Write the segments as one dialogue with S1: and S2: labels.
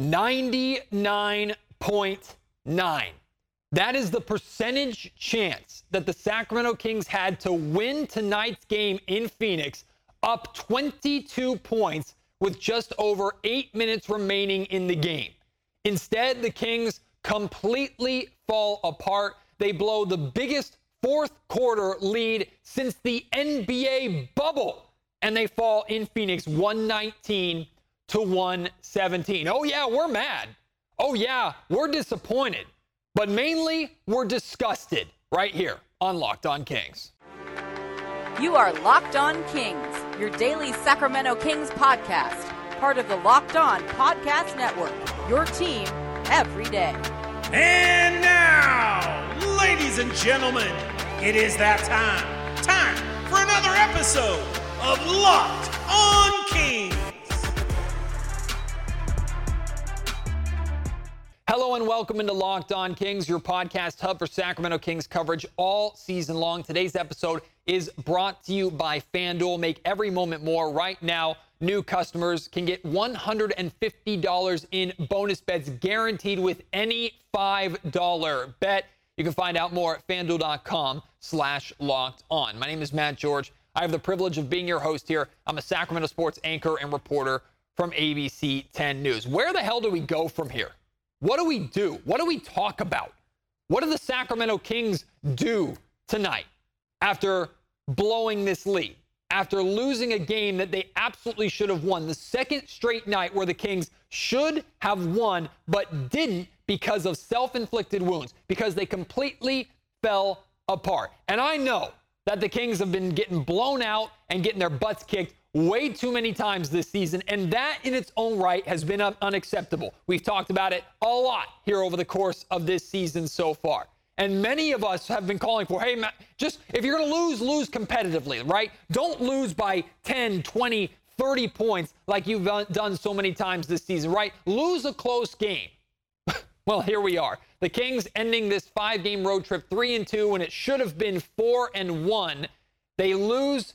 S1: 99.9. That is the percentage chance that the Sacramento Kings had to win tonight's game in Phoenix, up 22 points with just over eight minutes remaining in the game. Instead, the Kings completely fall apart. They blow the biggest fourth quarter lead since the NBA bubble, and they fall in Phoenix 119 to 117. Oh, yeah, we're mad. Oh, yeah, we're disappointed. But mainly, we're disgusted right here on Locked On Kings.
S2: You are Locked On Kings, your daily Sacramento Kings podcast, part of the Locked On Podcast Network, your team every day.
S3: And now, ladies and gentlemen, it is that time. Time for another episode of Locked On Kings.
S1: Hello and welcome into Locked On Kings, your podcast hub for Sacramento Kings coverage all season long. Today's episode is brought to you by FanDuel. Make every moment more. Right now, new customers can get $150 in bonus bets guaranteed with any $5 bet. You can find out more at fanduel.com slash locked on. My name is Matt George. I have the privilege of being your host here. I'm a Sacramento sports anchor and reporter from ABC 10 News. Where the hell do we go from here? What do we do? What do we talk about? What do the Sacramento Kings do tonight after blowing this lead? After losing a game that they absolutely should have won, the second straight night where the Kings should have won but didn't because of self inflicted wounds, because they completely fell apart. And I know that the Kings have been getting blown out and getting their butts kicked way too many times this season, and that in its own right has been unacceptable. We've talked about it a lot here over the course of this season so far. And many of us have been calling for, hey, Matt, just if you're going to lose, lose competitively, right? Don't lose by 10, 20, 30 points like you've done so many times this season, right? Lose a close game. well, here we are. The Kings ending this five-game road trip 3 and 2 when it should have been 4 and 1. They lose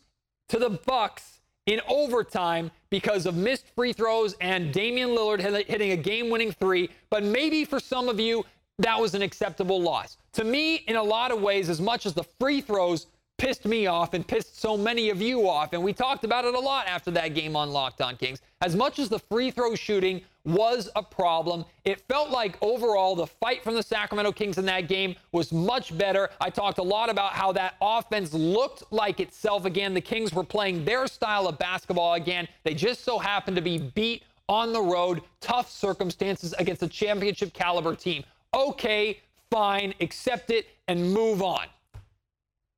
S1: to the Bucks in overtime because of missed free throws and Damian Lillard hitting a game winning three. But maybe for some of you, that was an acceptable loss. To me, in a lot of ways, as much as the free throws pissed me off and pissed so many of you off, and we talked about it a lot after that game on Locked On Kings, as much as the free throw shooting was a problem. It felt like overall the fight from the Sacramento Kings in that game was much better. I talked a lot about how that offense looked like itself again. The Kings were playing their style of basketball again. They just so happened to be beat on the road, tough circumstances against a championship caliber team. Okay, fine, accept it and move on.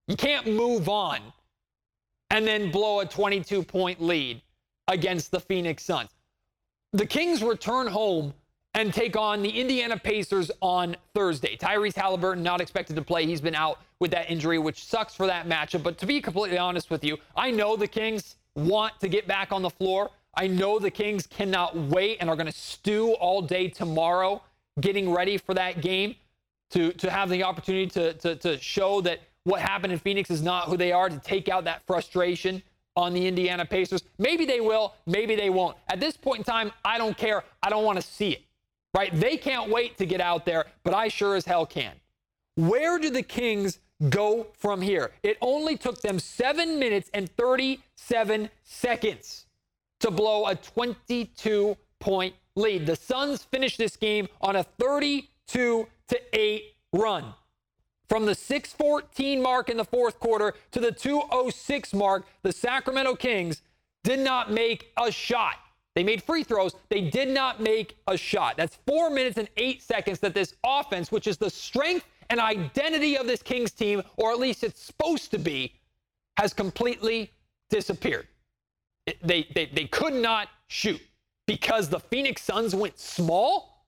S1: You can't move on and then blow a 22 point lead against the Phoenix Suns the Kings return home and take on the Indiana Pacers on Thursday. Tyrese Halliburton not expected to play. He's been out with that injury, which sucks for that matchup. But to be completely honest with you, I know the Kings want to get back on the floor. I know the Kings cannot wait and are going to stew all day tomorrow getting ready for that game to, to have the opportunity to, to, to show that what happened in Phoenix is not who they are, to take out that frustration on the Indiana Pacers. Maybe they will, maybe they won't. At this point in time, I don't care. I don't want to see it. Right? They can't wait to get out there, but I sure as hell can. Where do the Kings go from here? It only took them 7 minutes and 37 seconds to blow a 22 point lead. The Suns finished this game on a 32 to 8 run. From the 614 mark in the fourth quarter to the 206 mark, the Sacramento Kings did not make a shot. They made free throws. They did not make a shot. That's four minutes and eight seconds that this offense, which is the strength and identity of this Kings team, or at least it's supposed to be, has completely disappeared. It, they, they, they could not shoot because the Phoenix Suns went small.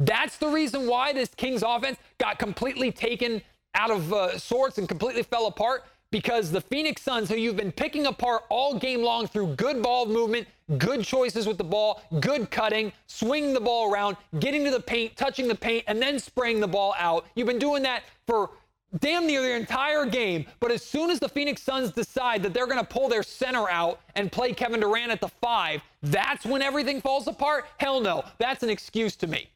S1: That's the reason why this Kings offense got completely taken out of uh, sorts and completely fell apart because the Phoenix Suns, who you've been picking apart all game long through good ball movement, good choices with the ball, good cutting, swinging the ball around, getting to the paint, touching the paint, and then spraying the ball out. You've been doing that for damn near the entire game. But as soon as the Phoenix Suns decide that they're going to pull their center out and play Kevin Durant at the five, that's when everything falls apart? Hell no. That's an excuse to me.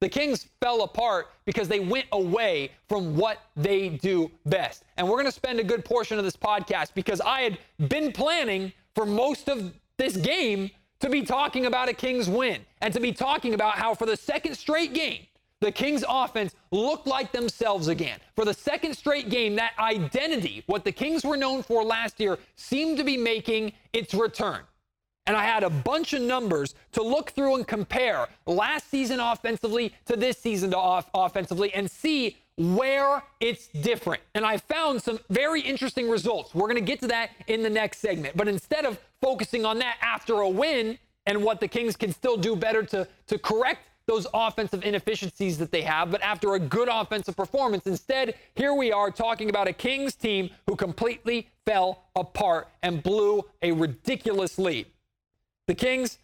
S1: The Kings fell apart because they went away from what they do best. And we're going to spend a good portion of this podcast because I had been planning for most of this game to be talking about a Kings win and to be talking about how for the second straight game, the Kings offense looked like themselves again. For the second straight game, that identity, what the Kings were known for last year, seemed to be making its return. And I had a bunch of numbers to look through and compare last season offensively to this season to off- offensively and see where it's different. And I found some very interesting results. We're going to get to that in the next segment. But instead of focusing on that after a win and what the Kings can still do better to, to correct those offensive inefficiencies that they have, but after a good offensive performance, instead, here we are talking about a Kings team who completely fell apart and blew a ridiculous lead. The Kings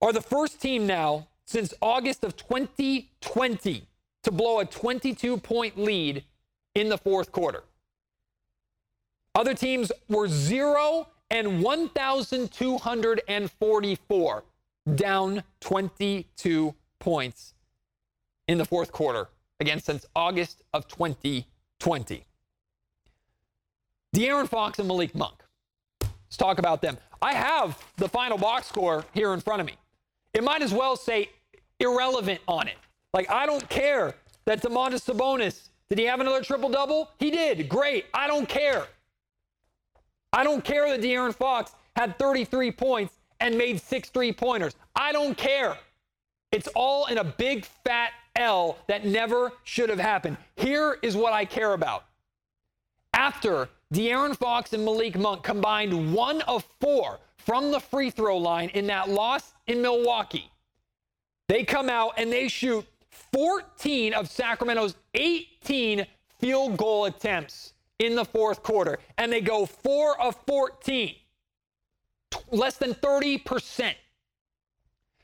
S1: are the first team now since August of 2020 to blow a 22 point lead in the fourth quarter. Other teams were 0 and 1,244, down 22 points in the fourth quarter, again, since August of 2020. De'Aaron Fox and Malik Monk. Let's talk about them. I have the final box score here in front of me. It might as well say irrelevant on it. Like, I don't care that Domantas Sabonis, did he have another triple double? He did. Great. I don't care. I don't care that De'Aaron Fox had 33 points and made six three pointers. I don't care. It's all in a big fat L that never should have happened. Here is what I care about. After De'Aaron Fox and Malik Monk combined one of four from the free throw line in that loss in Milwaukee, they come out and they shoot 14 of Sacramento's 18 field goal attempts in the fourth quarter, and they go four of 14, less than 30%.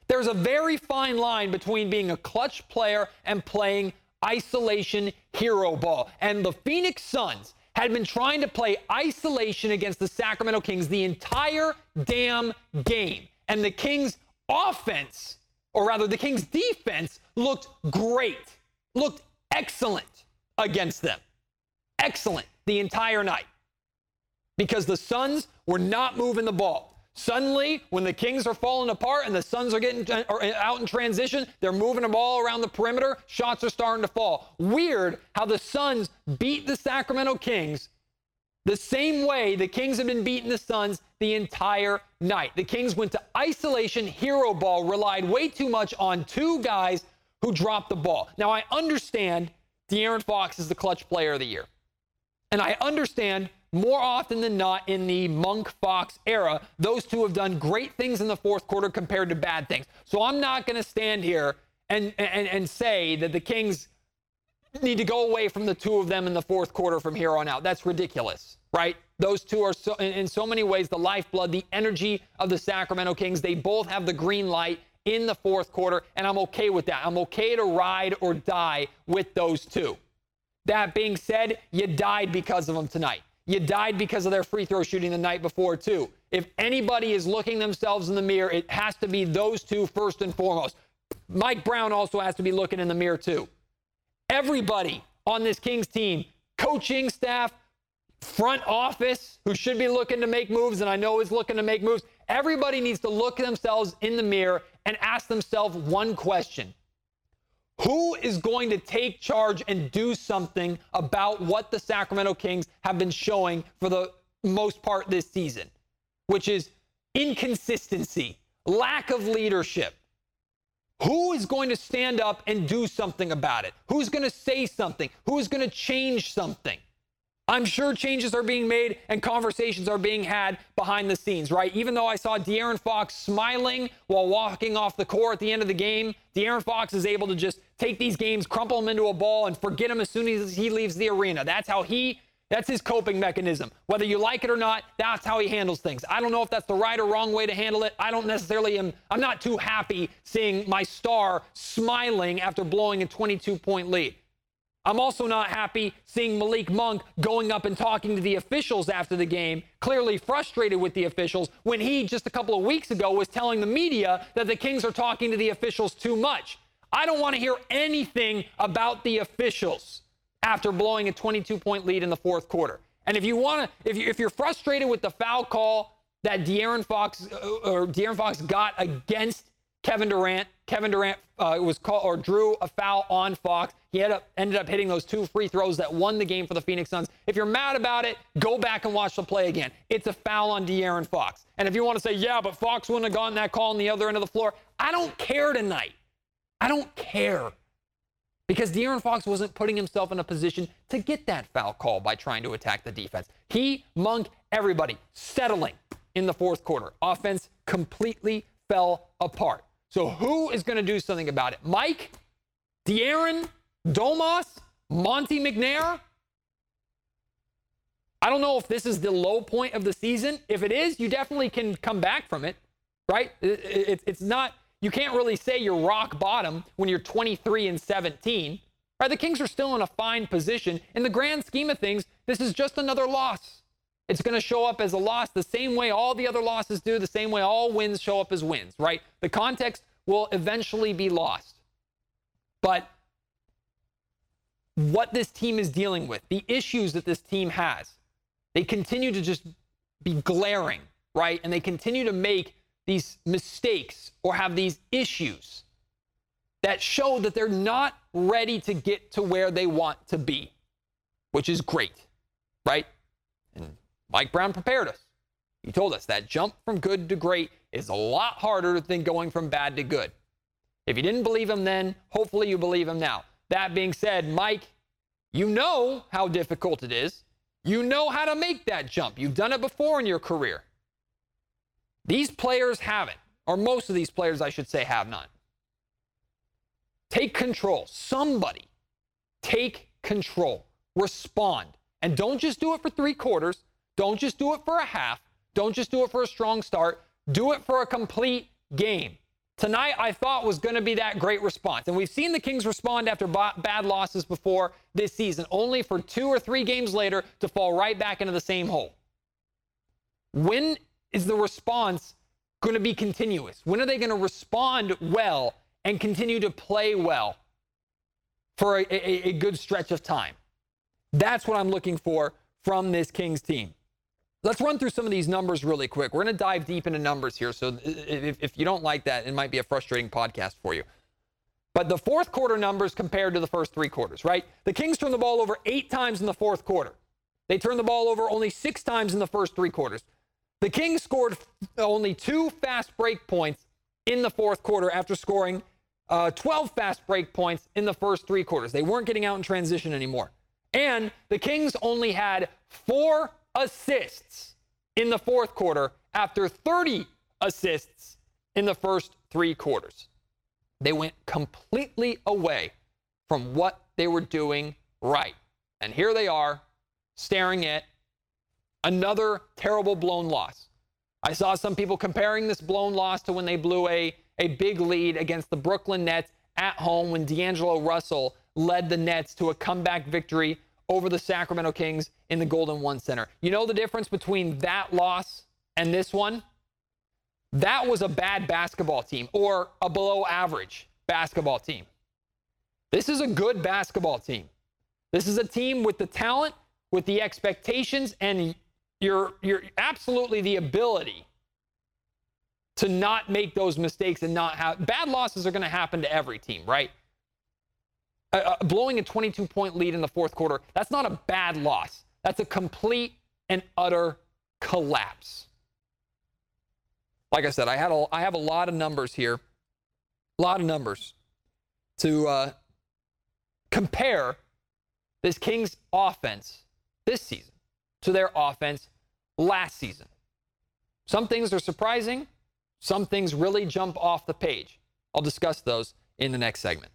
S1: There's a very fine line between being a clutch player and playing isolation hero ball. And the Phoenix Suns had been trying to play isolation against the Sacramento Kings the entire damn game. And the Kings' offense, or rather the Kings' defense, looked great, looked excellent against them. Excellent the entire night because the Suns were not moving the ball. Suddenly, when the Kings are falling apart and the Suns are getting are out in transition, they're moving the ball around the perimeter. Shots are starting to fall. Weird how the Suns beat the Sacramento Kings the same way the Kings have been beating the Suns the entire night. The Kings went to isolation, hero ball, relied way too much on two guys who dropped the ball. Now, I understand De'Aaron Fox is the clutch player of the year. And I understand more often than not in the Monk Fox era, those two have done great things in the fourth quarter compared to bad things. So I'm not going to stand here and, and, and say that the Kings need to go away from the two of them in the fourth quarter from here on out. That's ridiculous, right? Those two are so, in, in so many ways the lifeblood, the energy of the Sacramento Kings. They both have the green light in the fourth quarter, and I'm okay with that. I'm okay to ride or die with those two. That being said, you died because of them tonight. You died because of their free throw shooting the night before, too. If anybody is looking themselves in the mirror, it has to be those two first and foremost. Mike Brown also has to be looking in the mirror, too. Everybody on this Kings team, coaching staff, front office, who should be looking to make moves, and I know is looking to make moves, everybody needs to look themselves in the mirror and ask themselves one question who is going to take charge and do something about what the Sacramento Kings have been showing for the most part this season, which is inconsistency, lack of leadership? Who is going to stand up and do something about it? Who's going to say something? Who's going to change something? I'm sure changes are being made and conversations are being had behind the scenes, right? Even though I saw De'Aaron Fox smiling while walking off the court at the end of the game, De'Aaron Fox is able to just take these games, crumple them into a ball, and forget them as soon as he leaves the arena. That's how he, that's his coping mechanism. Whether you like it or not, that's how he handles things. I don't know if that's the right or wrong way to handle it. I don't necessarily am, I'm not too happy seeing my star smiling after blowing a 22 point lead. I'm also not happy seeing Malik Monk going up and talking to the officials after the game, clearly frustrated with the officials, when he just a couple of weeks ago was telling the media that the Kings are talking to the officials too much. I don't want to hear anything about the officials after blowing a 22 point lead in the fourth quarter. And if you want to, if, you, if you're frustrated with the foul call that De'Aaron Fox uh, or De'Aaron Fox got against Kevin Durant. Kevin Durant uh, was called or drew a foul on Fox. He ended up, ended up hitting those two free throws that won the game for the Phoenix Suns. If you're mad about it, go back and watch the play again. It's a foul on De'Aaron Fox. And if you want to say, yeah, but Fox wouldn't have gotten that call on the other end of the floor, I don't care tonight. I don't care. Because De'Aaron Fox wasn't putting himself in a position to get that foul call by trying to attack the defense. He, Monk, everybody settling in the fourth quarter. Offense completely fell apart. So who is going to do something about it? Mike, De'Aaron, Domas, Monte McNair? I don't know if this is the low point of the season. If it is, you definitely can come back from it, right? It's not, you can't really say you're rock bottom when you're 23 and 17. Right? The Kings are still in a fine position. In the grand scheme of things, this is just another loss. It's going to show up as a loss the same way all the other losses do, the same way all wins show up as wins, right? The context will eventually be lost. But what this team is dealing with, the issues that this team has, they continue to just be glaring, right? And they continue to make these mistakes or have these issues that show that they're not ready to get to where they want to be, which is great, right? Mike Brown prepared us. He told us that jump from good to great is a lot harder than going from bad to good. If you didn't believe him then, hopefully you believe him now. That being said, Mike, you know how difficult it is. You know how to make that jump. You've done it before in your career. These players haven't, or most of these players, I should say, have not. Take control. Somebody take control. Respond. And don't just do it for three quarters. Don't just do it for a half. Don't just do it for a strong start. Do it for a complete game. Tonight, I thought was going to be that great response. And we've seen the Kings respond after bad losses before this season, only for two or three games later to fall right back into the same hole. When is the response going to be continuous? When are they going to respond well and continue to play well for a, a, a good stretch of time? That's what I'm looking for from this Kings team. Let's run through some of these numbers really quick. We're going to dive deep into numbers here. So if, if you don't like that, it might be a frustrating podcast for you. But the fourth quarter numbers compared to the first three quarters, right? The Kings turned the ball over eight times in the fourth quarter. They turned the ball over only six times in the first three quarters. The Kings scored only two fast break points in the fourth quarter after scoring uh, 12 fast break points in the first three quarters. They weren't getting out in transition anymore. And the Kings only had four assists in the fourth quarter after 30 assists in the first three quarters. They went completely away from what they were doing right. And here they are staring at another terrible blown loss. I saw some people comparing this blown loss to when they blew a, a big lead against the Brooklyn Nets at home when D'Angelo Russell led the Nets to a comeback victory over the Sacramento Kings in the Golden One Center. You know the difference between that loss and this one? That was a bad basketball team or a below average basketball team. This is a good basketball team. This is a team with the talent, with the expectations, and you're, you're absolutely the ability to not make those mistakes and not have bad losses are going to happen to every team, right? Uh, blowing a 22 point lead in the fourth quarter, that's not a bad loss. That's a complete and utter collapse. Like I said, I, had a, I have a lot of numbers here, a lot of numbers to uh, compare this Kings offense this season to their offense last season. Some things are surprising, some things really jump off the page. I'll discuss those in the next segment.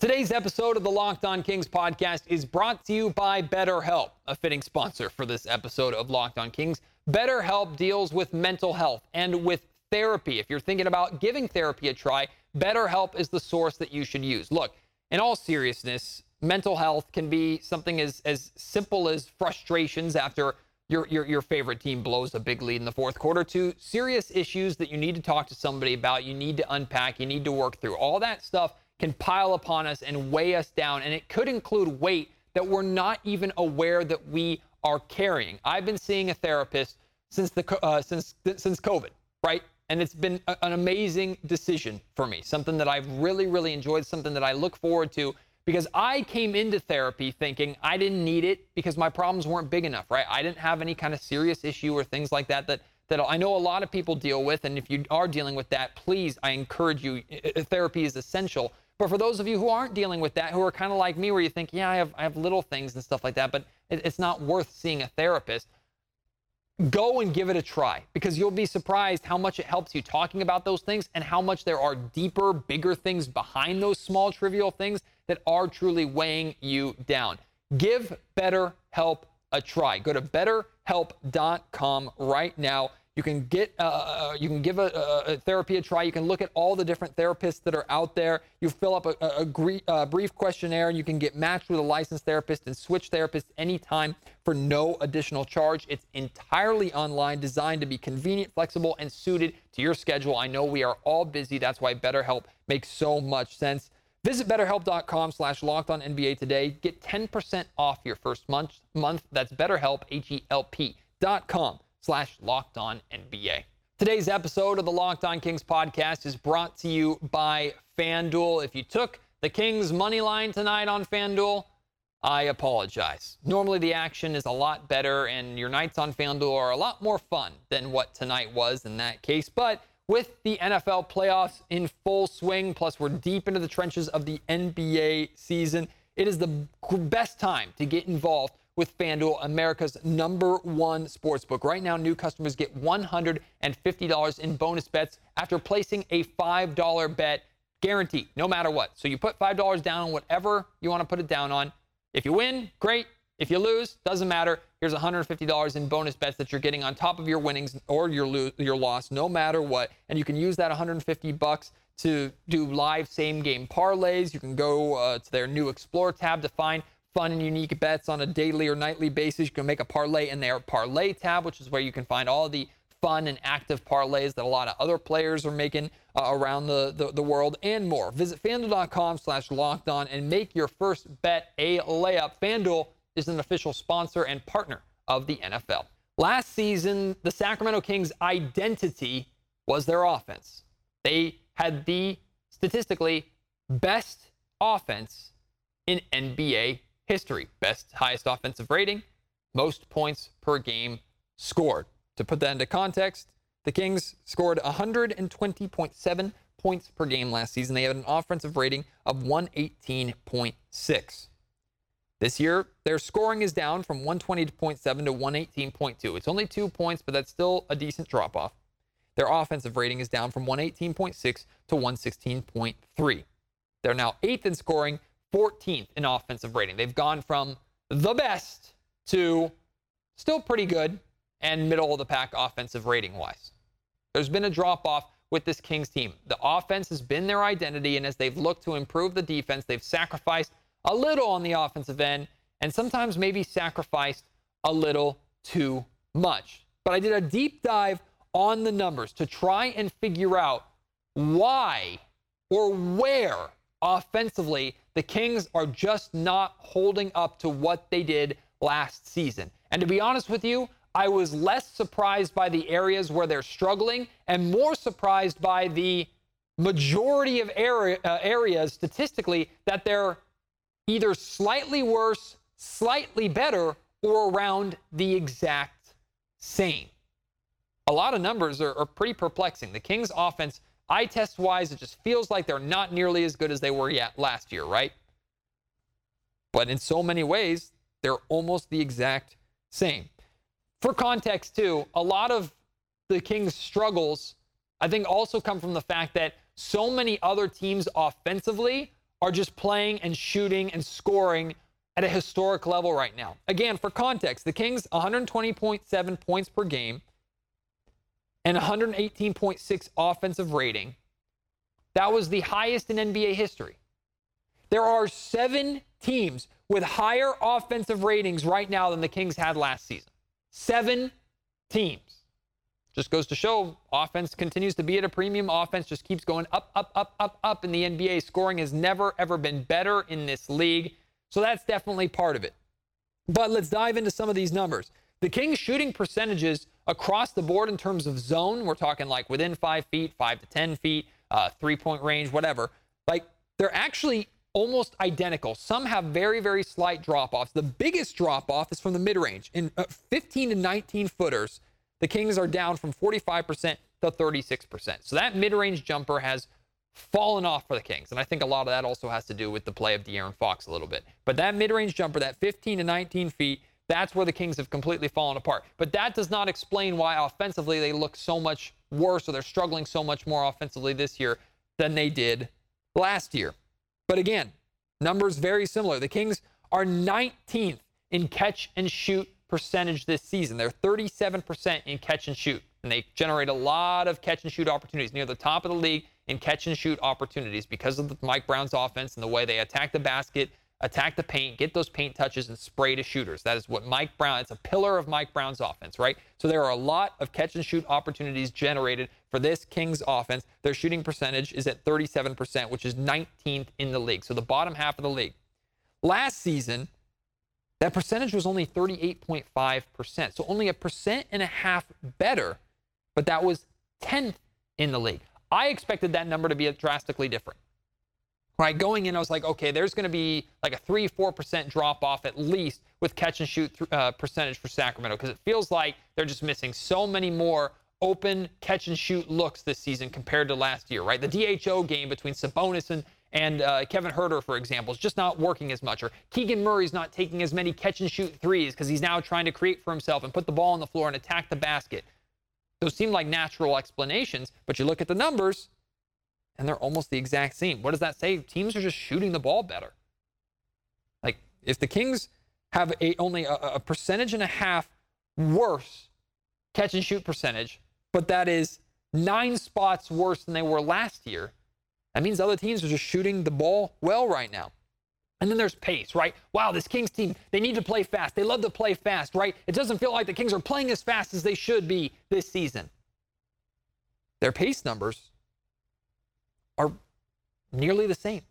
S1: Today's episode of the Locked On Kings podcast is brought to you by BetterHelp, a fitting sponsor for this episode of Locked On Kings. BetterHelp deals with mental health and with therapy. If you're thinking about giving therapy a try, BetterHelp is the source that you should use. Look, in all seriousness, mental health can be something as, as simple as frustrations after your, your, your favorite team blows a big lead in the fourth quarter to serious issues that you need to talk to somebody about, you need to unpack, you need to work through. All that stuff can pile upon us and weigh us down. And it could include weight that we're not even aware that we are carrying. I've been seeing a therapist since the uh, since since COVID, right? And it's been a, an amazing decision for me. Something that I've really really enjoyed, something that I look forward to because I came into therapy thinking I didn't need it because my problems weren't big enough, right? I didn't have any kind of serious issue or things like that that that I know a lot of people deal with and if you are dealing with that, please I encourage you therapy is essential. But for those of you who aren't dealing with that, who are kind of like me where you think, "Yeah, I have I have little things and stuff like that, but it, it's not worth seeing a therapist." go and give it a try because you'll be surprised how much it helps you talking about those things and how much there are deeper, bigger things behind those small, trivial things that are truly weighing you down. Give BetterHelp a try. Go to betterhelp.com right now you can get, uh, uh, uh, you can give a, a, therapy a try. You can look at all the different therapists that are out there. You fill up a, a, a brief questionnaire, and you can get matched with a licensed therapist and switch therapists anytime for no additional charge. It's entirely online, designed to be convenient, flexible, and suited to your schedule. I know we are all busy. That's why BetterHelp makes so much sense. Visit betterhelp.com slash locked on NBA today. Get 10% off your first month. month. That's betterhelp, H-E-L-P dot com slash locked on NBA. Today's episode of the Locked On Kings podcast is brought to you by FanDuel. If you took the Kings money line tonight on FanDuel, I apologize. Normally the action is a lot better and your nights on FanDuel are a lot more fun than what tonight was in that case. But with the NFL playoffs in full swing, plus we're deep into the trenches of the NBA season, it is the best time to get involved with FanDuel, America's number one sportsbook. Right now, new customers get $150 in bonus bets after placing a $5 bet guaranteed, no matter what. So you put $5 down on whatever you want to put it down on. If you win, great. If you lose, doesn't matter. Here's $150 in bonus bets that you're getting on top of your winnings or your lo- your loss, no matter what. And you can use that 150 bucks to do live same game parlays. You can go uh, to their new Explore tab to find fun and unique bets on a daily or nightly basis. You can make a parlay in their parlay tab, which is where you can find all the fun and active parlays that a lot of other players are making uh, around the, the, the, world and more. Visit fanduel.com slash locked on and make your first bet a layup. FanDuel is an official sponsor and partner of the NFL. Last season, the Sacramento Kings' identity was their offense. They had the statistically best offense in NBA history. Best, highest offensive rating, most points per game scored. To put that into context, the Kings scored 120.7 points per game last season. They had an offensive rating of 118.6. This year, their scoring is down from 120.7 to 118.2. It's only two points, but that's still a decent drop off. Their offensive rating is down from 118.6 to 116.3. They're now eighth in scoring 14th in offensive rating. They've gone from the best to still pretty good and middle of the pack offensive rating wise. There's been a drop off with this Kings team. The offense has been their identity, and as they've looked to improve the defense, they've sacrificed a little on the offensive end and sometimes maybe sacrificed a little too much. But I did a deep dive on the numbers to try and figure out why or where offensively the Kings are just not holding up to what they did last season. And to be honest with you, I was less surprised by the areas where they're struggling and more surprised by the majority of area, uh, areas statistically that they're either slightly worse, slightly better, or around the exact same. A lot of numbers are, are pretty perplexing. The Kings' offense Eye test wise, it just feels like they're not nearly as good as they were yet last year, right? But in so many ways, they're almost the exact same. For context, too, a lot of the Kings' struggles, I think, also come from the fact that so many other teams offensively are just playing and shooting and scoring at a historic level right now. Again, for context, the Kings 120.7 points per game and 118.6 offensive rating. That was the highest in NBA history. There are seven teams with higher offensive ratings right now than the Kings had last season. Seven teams. Just goes to show offense continues to be at a premium. Offense just keeps going up, up, up, up, up in the NBA. Scoring has never, ever been better in this league. So that's definitely part of it. But let's dive into some of these numbers. The Kings shooting percentages across the board in terms of zone, we're talking like within five feet, five to 10 feet, uh, three point range, whatever. Like they're actually almost identical. Some have very, very slight drop offs. The biggest drop off is from the mid range. In uh, 15 to 19 footers, the Kings are down from 45% to 36%. So that mid range jumper has fallen off for the Kings. And I think a lot of that also has to do with the play of De'Aaron Fox a little bit. But that mid range jumper, that 15 to 19 feet, that's where the Kings have completely fallen apart. But that does not explain why offensively they look so much worse or they're struggling so much more offensively this year than they did last year. But again, numbers very similar. The Kings are 19th in catch and shoot percentage this season. They're 37% in catch and shoot, and they generate a lot of catch and shoot opportunities near the top of the league in catch and shoot opportunities because of Mike Brown's offense and the way they attack the basket attack the paint, get those paint touches, and spray to shooters. That is what Mike Brown, it's a pillar of Mike Brown's offense, right? So there are a lot of catch and shoot opportunities generated for this Kings offense. Their shooting percentage is at 37%, which is 19th in the league. So the bottom half of the league. Last season, that percentage was only 38.5%. So only a percent and a half better, but that was 10th in the league. I expected that number to be drastically different. Right, going in, I was like, okay, there's going to be like a three, four percent drop off at least with catch and shoot th- uh, percentage for Sacramento because it feels like they're just missing so many more open catch and shoot looks this season compared to last year. Right, the DHO game between Sabonis and and uh, Kevin Huerter, for example, is just not working as much. Or Keegan Murray's not taking as many catch and shoot threes because he's now trying to create for himself and put the ball on the floor and attack the basket. Those seem like natural explanations, but you look at the numbers and they're almost the exact same. What does that say? Teams are just shooting the ball better. Like if the Kings have a, only a, a percentage and a half worse catch and shoot percentage, but that is nine spots worse than they were last year, that means other teams are just shooting the ball well right now. And then there's pace, right? Wow, this Kings team, they need to play fast. They love to play fast, right? It doesn't feel like the Kings are playing as fast as they should be this season. Their pace numbers are nearly the same.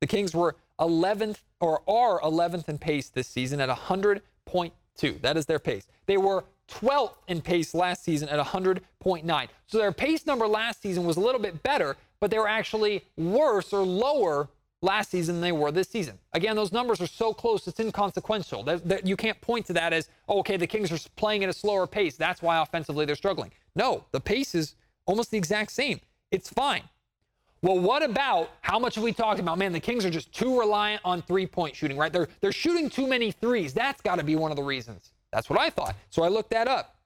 S1: The Kings were 11th or are 11th in pace this season at 100.2. That is their pace. They were 12th in pace last season at 100.9. So their pace number last season was a little bit better, but they were actually worse or lower last season than they were this season. Again, those numbers are so close, it's inconsequential. That, you can't point to that as, oh, okay, the Kings are playing at a slower pace. That's why offensively they're struggling. No, the pace is almost the exact same. It's fine. Well, what about how much have we talked about? Man, the Kings are just too reliant on three point shooting, right? They're, they're shooting too many threes. That's got to be one of the reasons. That's what I thought. So I looked that up.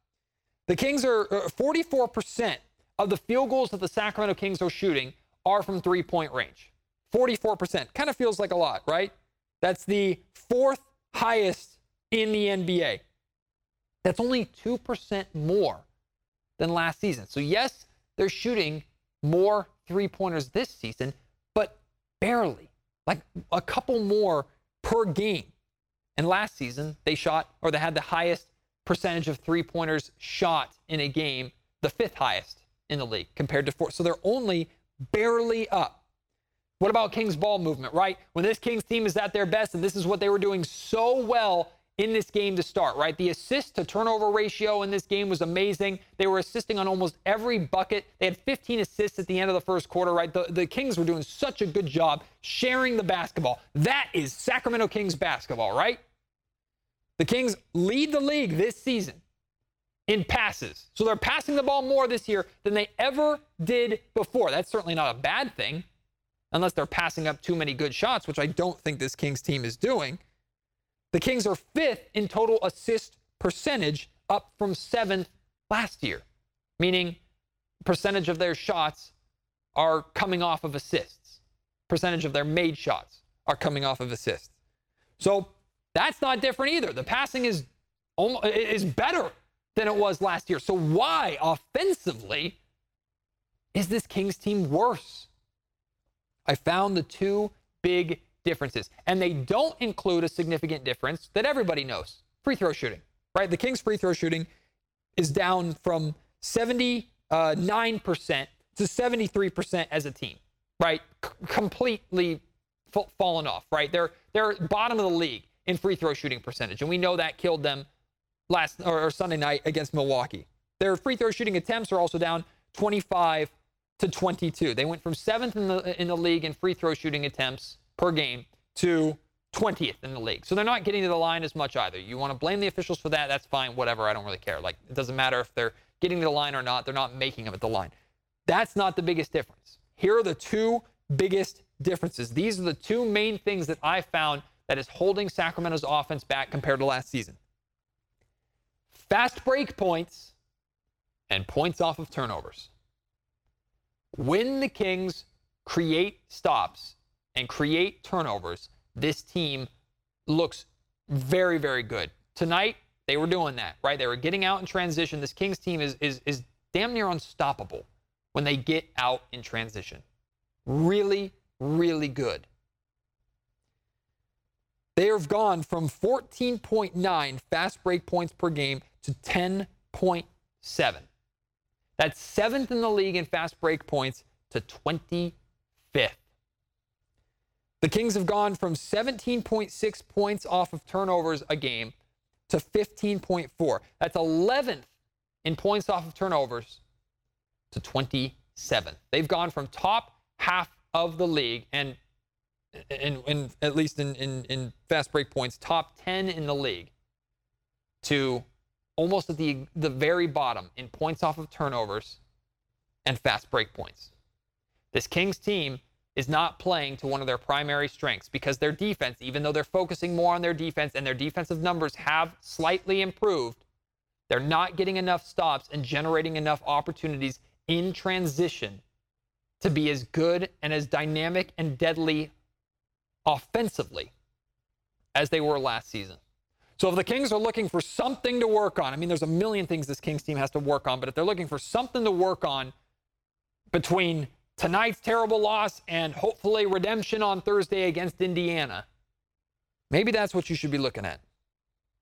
S1: The Kings are 44% uh, of the field goals that the Sacramento Kings are shooting are from three point range. 44%. Kind of feels like a lot, right? That's the fourth highest in the NBA. That's only 2% more than last season. So, yes, they're shooting more three pointers this season, but barely, like a couple more per game. And last season, they shot, or they had the highest percentage of three pointers shot in a game, the fifth highest in the league compared to four. So they're only barely up. What about Kings ball movement, right? When this Kings team is at their best, and this is what they were doing so well in this game to start, right? The assist to turnover ratio in this game was amazing. They were assisting on almost every bucket. They had 15 assists at the end of the first quarter, right? The, the Kings were doing such a good job sharing the basketball. That is Sacramento Kings basketball, right? The Kings lead the league this season in passes. So they're passing the ball more this year than they ever did before. That's certainly not a bad thing, unless they're passing up too many good shots, which I don't think this Kings team is doing. The Kings are fifth in total assist percentage, up from seventh last year, meaning percentage of their shots are coming off of assists. Percentage of their made shots are coming off of assists. So that's not different either. The passing is almost, is better than it was last year. So why offensively is this Kings team worse? I found the two big differences. And they don't include a significant difference that everybody knows free throw shooting, right? The Kings' free throw shooting is down from 79% to 73% as a team, right? C- completely f- fallen off, right? They're, they're bottom of the league in free throw shooting percentage. And we know that killed them last or, or Sunday night against Milwaukee. Their free throw shooting attempts are also down 25 to 22. They went from seventh in the in the league in free throw shooting attempts per game to 20th in the league. So they're not getting to the line as much either. You want to blame the officials for that? That's fine. Whatever. I don't really care. Like it doesn't matter if they're getting to the line or not. They're not making them at the line. That's not the biggest difference. Here are the two biggest differences. These are the two main things that I found that is holding Sacramento's offense back compared to last season. Fast break points and points off of turnovers. When the Kings create stops and create turnovers, this team looks very, very good. Tonight, they were doing that, right? They were getting out in transition. This Kings team is, is, is damn near unstoppable when they get out in transition. Really, really good. They have gone from 14.9 fast break points per game to 10.7. That's seventh in the league in fast break points to 25th. The Kings have gone from 17.6 points off of turnovers a game to 15.4. That's 11th in points off of turnovers to 27. They've gone from top half of the league and in, in at least in, in, in fast break points, top 10 in the league to almost at the, the very bottom in points off of turnovers and fast break points. This Kings team is not playing to one of their primary strengths because their defense, even though they're focusing more on their defense and their defensive numbers have slightly improved, they're not getting enough stops and generating enough opportunities in transition to be as good and as dynamic and deadly offensively as they were last season. So if the Kings are looking for something to work on, I mean, there's a million things this Kings team has to work on, but if they're looking for something to work on between tonight's terrible loss and hopefully redemption on Thursday against Indiana, maybe that's what you should be looking at.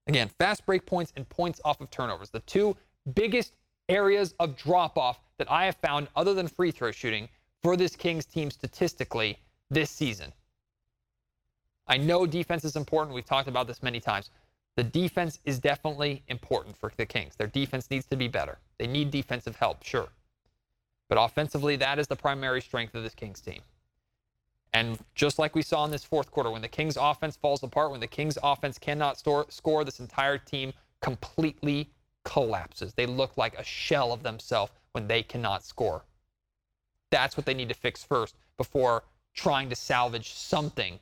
S1: Again, fast break points and points off of turnovers, the two biggest areas of drop off that I have found other than free throw shooting for this Kings team statistically this season. I know defense is important. We've talked about this many times. The defense is definitely important for the Kings. Their defense needs to be better. They need defensive help, sure. But offensively, that is the primary strength of this Kings team. And just like we saw in this fourth quarter, when the Kings offense falls apart, when the Kings offense cannot store, score, this entire team completely collapses. They look like a shell of themselves when they cannot score. That's what they need to fix first before trying to salvage something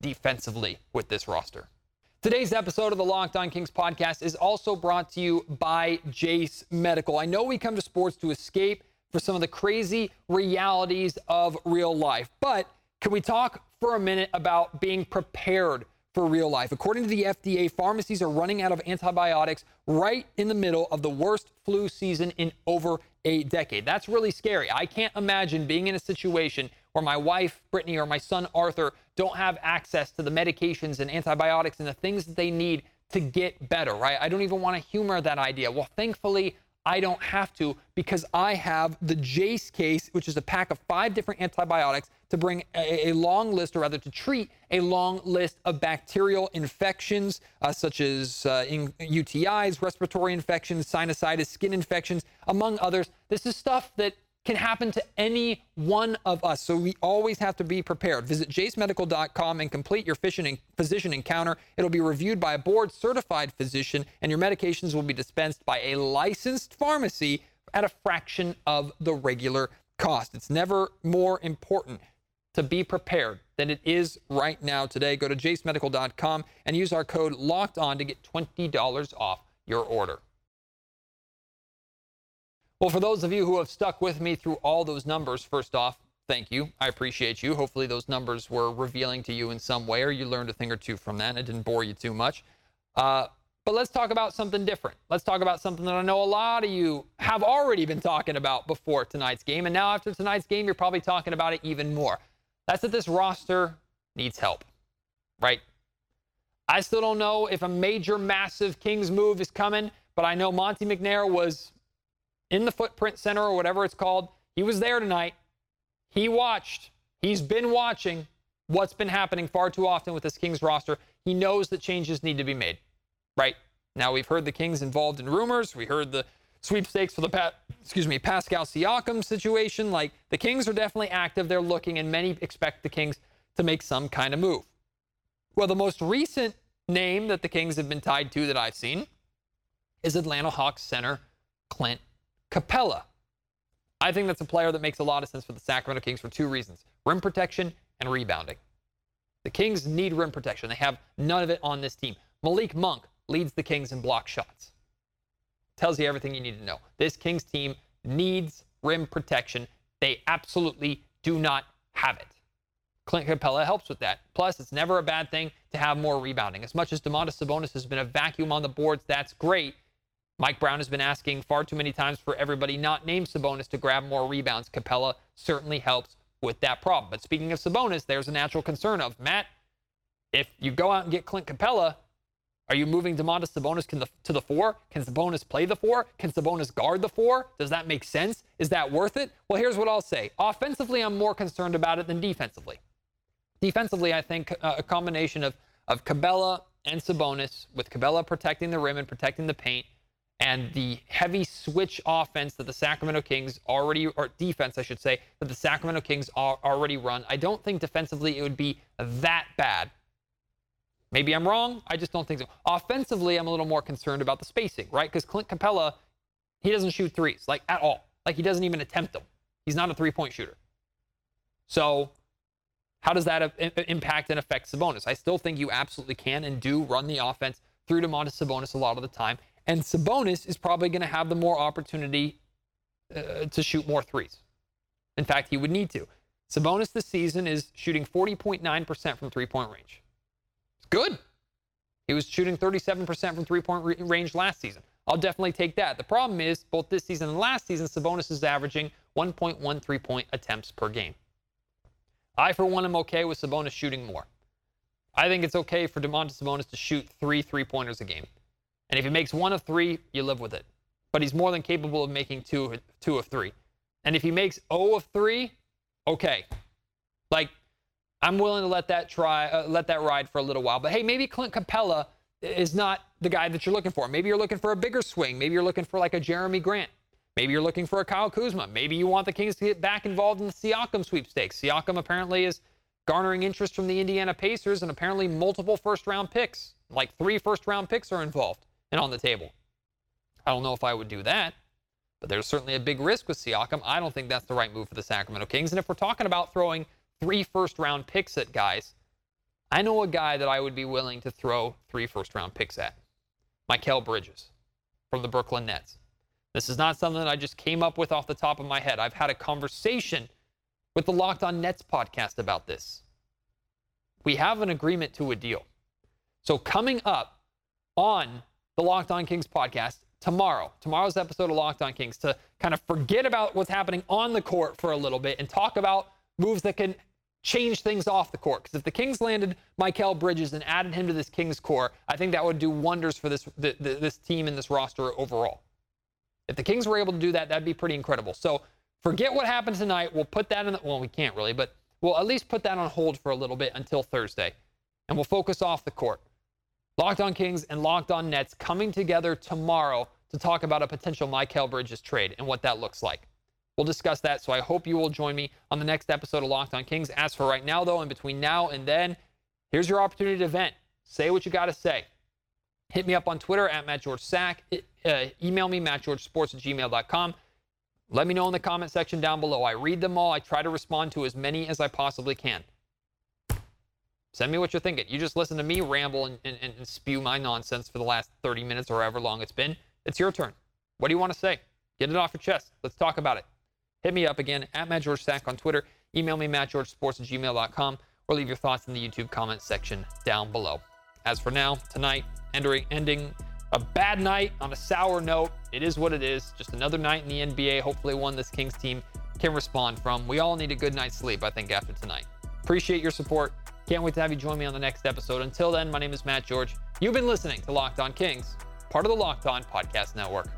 S1: defensively with this roster. Today's episode of the Locked On Kings podcast is also brought to you by Jase Medical. I know we come to sports to escape for some of the crazy realities of real life, but can we talk for a minute about being prepared for real life? According to the FDA, pharmacies are running out of antibiotics right in the middle of the worst flu season in over a decade. That's really scary. I can't imagine being in a situation where my wife, Brittany, or my son, Arthur, don't have access to the medications and antibiotics and the things that they need to get better, right? I don't even want to humor that idea. Well, thankfully, I don't have to because I have the Jase case, which is a pack of five different antibiotics to bring a, a long list, or rather to treat a long list of bacterial infections, uh, such as uh, in UTIs, respiratory infections, sinusitis, skin infections, among others. This is stuff that can happen to any one of us. So we always have to be prepared. Visit jasemedical.com and complete your physician encounter. It'll be reviewed by a board certified physician, and your medications will be dispensed by a licensed pharmacy at a fraction of the regular cost. It's never more important to be prepared than it is right now today. Go to jasemedical.com and use our code locked on to get $20 off your order. Well, for those of you who have stuck with me through all those numbers, first off, thank you. I appreciate you. Hopefully, those numbers were revealing to you in some way, or you learned a thing or two from that it didn't bore you too much. Uh, but let's talk about something different. Let's talk about something that I know a lot of you have already been talking about before tonight's game. And now, after tonight's game, you're probably talking about it even more. That's that this roster needs help. right? I still don't know if a major, massive Kings move is coming, but I know Monte McNair was in the footprint center or whatever it's called. He was there tonight. He watched. He's been watching what's been happening far too often with this Kings roster. He knows that changes need to be made, right? Now we've heard the Kings involved in rumors. We heard the sweepstakes for the pa- excuse me Pascal Siakam situation. Like the Kings are definitely active. They're looking, and many expect the Kings to make some kind of move. Well, the most recent name that the Kings have been tied to that I've seen is Atlanta Hawks center Clint Capela. I think that's a player that makes a lot of sense for the Sacramento Kings for two reasons rim protection and rebounding. The Kings need rim protection. They have none of it on this team. Malik Monk leads the Kings in block shots. Tells you everything you need to know. This Kings team needs rim protection. They absolutely do not have it. Clint Capela helps with that. Plus, it's never a bad thing to have more rebounding. As much as Domantas Sabonis has been a vacuum on the boards, that's great. Mike Brown has been asking far too many times for everybody not named Sabonis to grab more rebounds. Capela certainly helps with that problem. But speaking of Sabonis, there's a natural concern of Matt, if you go out and get Clint Capela, are you moving Domantas Sabonis the, to the four? Can Sabonis play the four? Can Sabonis guard the four? Does that make sense? Is that worth it? Well, here's what I'll say. Offensively, I'm more concerned about it than defensively. Defensively, I think uh, a combination of, of Capela and Sabonis, with Capela protecting the rim and protecting the paint, and the heavy switch offense that the Sacramento Kings already, or defense, I should say, that the Sacramento Kings already run. I don't think defensively it would be that bad. Maybe I'm wrong. I just don't think so. Offensively, I'm a little more concerned about the spacing, right? Because Clint Capela, he doesn't shoot threes, like at all. Like he doesn't even attempt them. He's not a three point shooter. So, how does that impact and affect Sabonis? I still think you absolutely can and do run the offense through Domantas Sabonis a lot of the time. And Sabonis is probably going to have the more opportunity uh, to shoot more threes. In fact, he would need to. Sabonis this season is shooting 40.9% from three point range. It's good. He was shooting 37% from three point re- range last season. I'll definitely take that. The problem is, both this season and last season, Sabonis is averaging 1.1 three point attempts per game. I, for one, am okay with Sabonis shooting more. I think it's okay for Domantas Sabonis to shoot three three pointers a game. And if he makes one of three, you live with it. But he's more than capable of making two, two of three. And if he makes O of three, okay. Like, I'm willing to let that try, uh, let that ride for a little while. But hey, maybe Clint Capela is not the guy that you're looking for. Maybe you're looking for a bigger swing. Maybe you're looking for like a Jerami Grant. Maybe you're looking for a Kyle Kuzma. Maybe you want the Kings to get back involved in the Siakam sweepstakes. Siakam apparently is garnering interest from the Indiana Pacers and apparently multiple first round picks. Like three first round picks are involved and on the table. I don't know if I would do that, but there's certainly a big risk with Siakam. I don't think that's the right move for the Sacramento Kings. And if we're talking about throwing three first round picks at guys, I know a guy that I would be willing to throw three first round picks at Mikal Bridges from the Brooklyn Nets. This is not something that I just came up with off the top of my head. I've had a conversation with the Locked On Nets podcast about this. We have an agreement to a deal. So, coming up on the Locked On Kings podcast tomorrow, tomorrow's episode of Locked On Kings, to kind of forget about what's happening on the court for a little bit and talk about moves that can change things off the court. Because if the Kings landed Mikal Bridges and added him to this Kings core, I think that would do wonders for this the, the, this team and this roster overall. If the Kings were able to do that, that'd be pretty incredible. So forget what happened tonight. We'll put that in. The, well, we can't really, but we'll at least put that on hold for a little bit until Thursday, and we'll focus off the court. Locked on Kings and Locked on Nets coming together tomorrow to talk about a potential Mikal Bridges trade and what that looks like. We'll discuss that, so I hope you will join me on the next episode of Locked on Kings. As for right now, though, in between now and then, here's your opportunity to vent. Say what you got to say. Hit me up on Twitter at Matt George Sack. Uh, email me, mattgeorgesports at gmail.com. Let me know in the comment section down below. I read them all. I try to respond to as many as I possibly can. Send me what you're thinking. You just listen to me ramble and, and, and spew my nonsense for the last 30 minutes or however long it's been. It's your turn. What do you want to say? Get it off your chest. Let's talk about it. Hit me up again at Matt George Sack on Twitter. Email me, mattgeorgesports at gmail.com, or leave your thoughts in the YouTube comment section down below. As for now, tonight, ending, ending a bad night on a sour note. It is what it is. Just another night in the NBA. Hopefully, one this Kings team can respond from. We all need a good night's sleep, I think, after tonight. Appreciate your support. Can't wait to have you join me on the next episode. Until then, my name is Matt George. You've been listening to Locked On Kings, part of the Locked On Podcast Network.